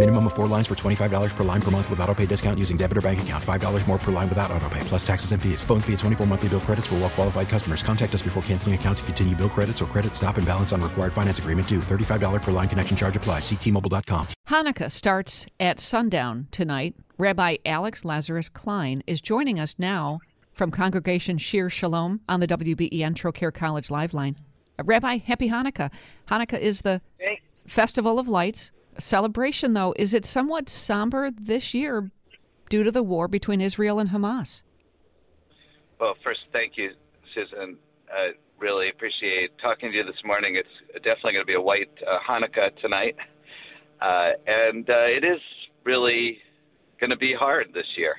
Minimum of four lines for $25 per line per month with auto pay discount using debit or bank account. $5 more per line without auto pay, plus taxes and fees. Phone fee at 24 monthly bill credits for well qualified customers. Contact us before canceling account to continue bill credits or credit stop and balance on required finance agreement due. $35 per line connection charge applies. Ctmobile.com. Hanukkah starts at sundown tonight. Rabbi Alex Lazarus Klein is joining us now from Congregation Shir Shalom on the WBEN Trocaire College Live Line. Uh, Rabbi, happy Hanukkah. Hanukkah is the festival of lights. Celebration, though, is it somewhat somber this year due to the war between Israel and Hamas? Well, first, thank you, Susan. I really appreciate talking to you this morning. It's definitely going to be a white uh, Hanukkah tonight. Uh, and uh, it is really going to be hard this year.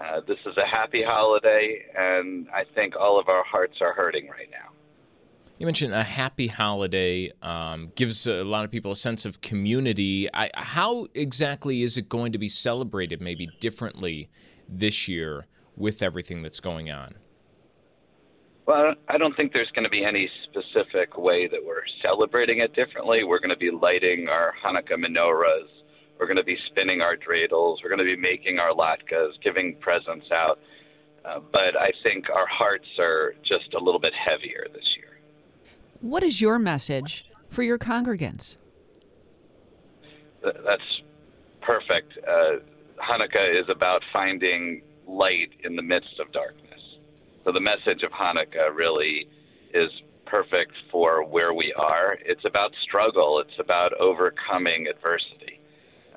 Uh, this is a happy holiday, and I think all of our hearts are hurting right now. You mentioned a happy holiday um, gives a lot of people a sense of community. I, how exactly is it going to be celebrated, maybe differently this year with everything that's going on? Well, I don't think there's going to be any specific way that we're celebrating it differently. We're going to be lighting our Hanukkah menorahs. We're going to be spinning our dreidels. We're going to be making our latkes, giving presents out. Uh, but I think our hearts are just a little bit heavier this year. What is your message for your congregants? That's perfect. Uh, Hanukkah is about finding light in the midst of darkness. So the message of Hanukkah really is perfect for where we are. It's about struggle. It's about overcoming adversity.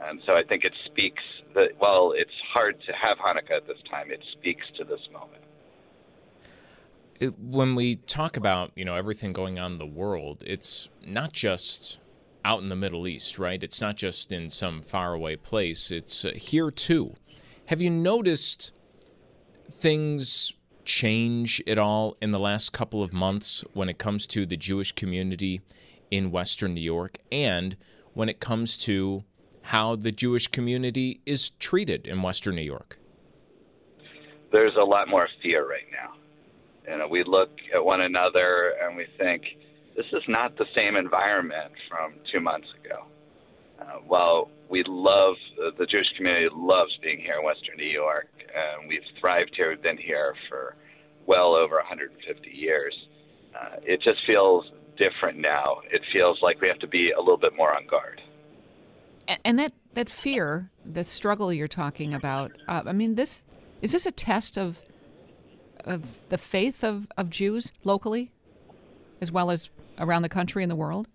And so I think it speaks that while it's hard to have Hanukkah at this time, it speaks to this moment. It, when we talk about you know everything going on in the world, it's not just out in the Middle East, right? It's not just in some faraway place. It's uh, here too. Have you noticed things change at all in the last couple of months when it comes to the Jewish community in Western New York and when it comes to how the Jewish community is treated in Western New York? There's a lot more fear right now. You know, we look at one another and we think, this is not the same environment from two months ago. Uh, while we love, uh, the Jewish community loves being here in Western New York, and we've thrived here, we've been here for well over 150 years, uh, it just feels different now. It feels like we have to be a little bit more on guard. A- And that, that fear, the struggle you're talking about, uh, I mean, this is this a test of of the faith of, of Jews locally, as well as around the country and the world?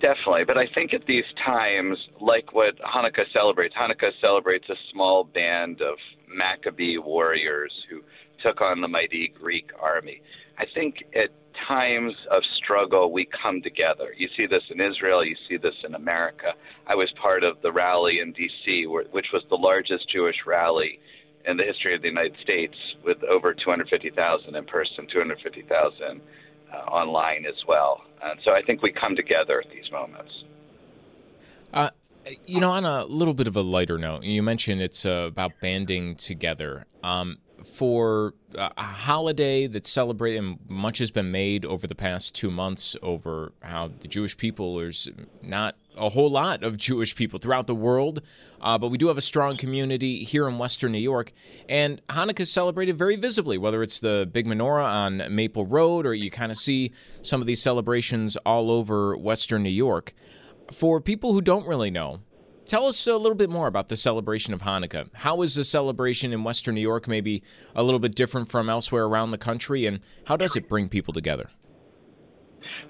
Definitely, but I think at these times, like what Hanukkah celebrates, Hanukkah celebrates a small band of Maccabee warriors who took on the mighty Greek army. I think at times of struggle, we come together. You see this in Israel, you see this in America. I was part of the rally in D.C., which was the largest Jewish rally in the history of the United States, with over 250,000 in person, 250,000 uh, online as well. And so I think we come together at these moments. Uh, you know, on a little bit of a lighter note, you mentioned it's uh, about banding together. Um, for a holiday that's celebrated, much has been made over the past two months over how the Jewish people, there's not a whole lot of Jewish people throughout the world, uh, but we do have a strong community here in Western New York. And Hanukkah is celebrated very visibly, whether it's the big menorah on Maple Road or you kind of see some of these celebrations all over Western New York. For people who don't really know, Tell us a little bit more about the celebration of Hanukkah. How is the celebration in Western New York maybe a little bit different from elsewhere around the country, and how does it bring people together?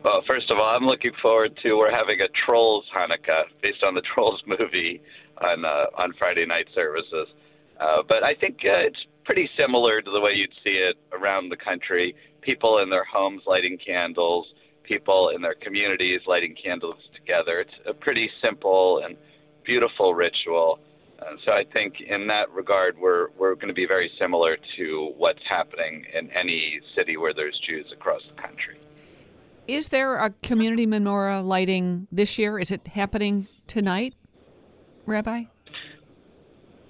Well, first of all, I'm looking forward to we're having a Trolls Hanukkah based on the Trolls movie on uh, on Friday night services. Uh, but I think uh, it's pretty similar to the way you'd see it around the country. People in their homes lighting candles, people in their communities lighting candles together. It's a pretty simple and beautiful ritual. Uh, so I think in that regard, we're we're going to be very similar to what's happening in any city where there's Jews across the country. Is there a community menorah lighting this year? Is it happening tonight, Rabbi?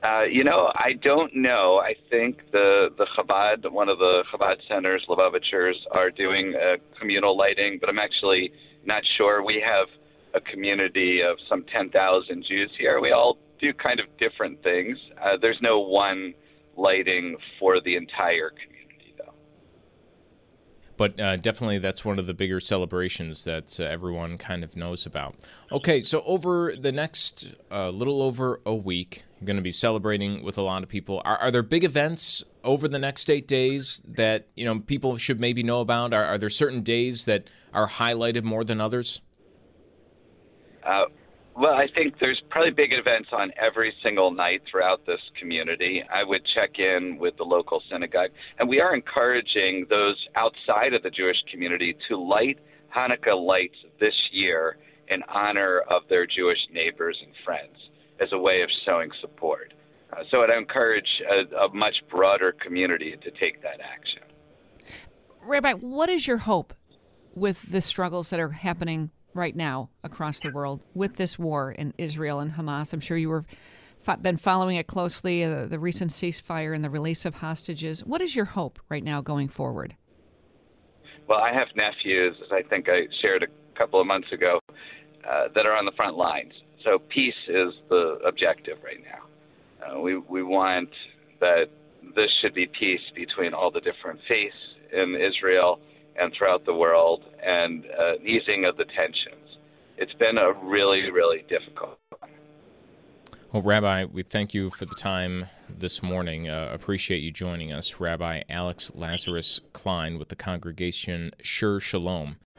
Uh, you know, I don't know. I think the the Chabad, one of the Chabad centers, Lubavitchers, are doing a communal lighting, but I'm actually not sure. We have a community of some 10,000 Jews here. We all do kind of different things. Uh, there's no one lighting for the entire community, though. But uh, definitely, that's one of the bigger celebrations that uh, everyone kind of knows about. Okay, so over the next uh, little over a week, you're going to be celebrating with a lot of people. Are, are, there big events over the next eight days that you know people should maybe know about? Are, are there certain days that are highlighted more than others? Uh, well, I think there's probably big events on every single night throughout this community. I would check in with the local synagogue, and we are encouraging those outside of the Jewish community to light Hanukkah lights this year in honor of their Jewish neighbors and friends as a way of showing support. Uh, so I'd encourage a, a much broader community to take that action. Rabbi, what is your hope with the struggles that are happening right now across the world with this war in Israel and Hamas. I'm sure you were been following it closely, uh, the recent ceasefire and the release of hostages. What is your hope right now going forward? Well, I have nephews, as I think I shared a couple of months ago, uh, that are on the front lines. So peace is the objective right now. Uh, we we want that this should be peace between all the different faiths in Israel and throughout the world and uh, easing of the tensions. It's been a really, really difficult one. Well, Rabbi, we thank you for the time this morning. Uh, appreciate you joining us. Rabbi Alex Lazarus Klein with the congregation Shir Shalom.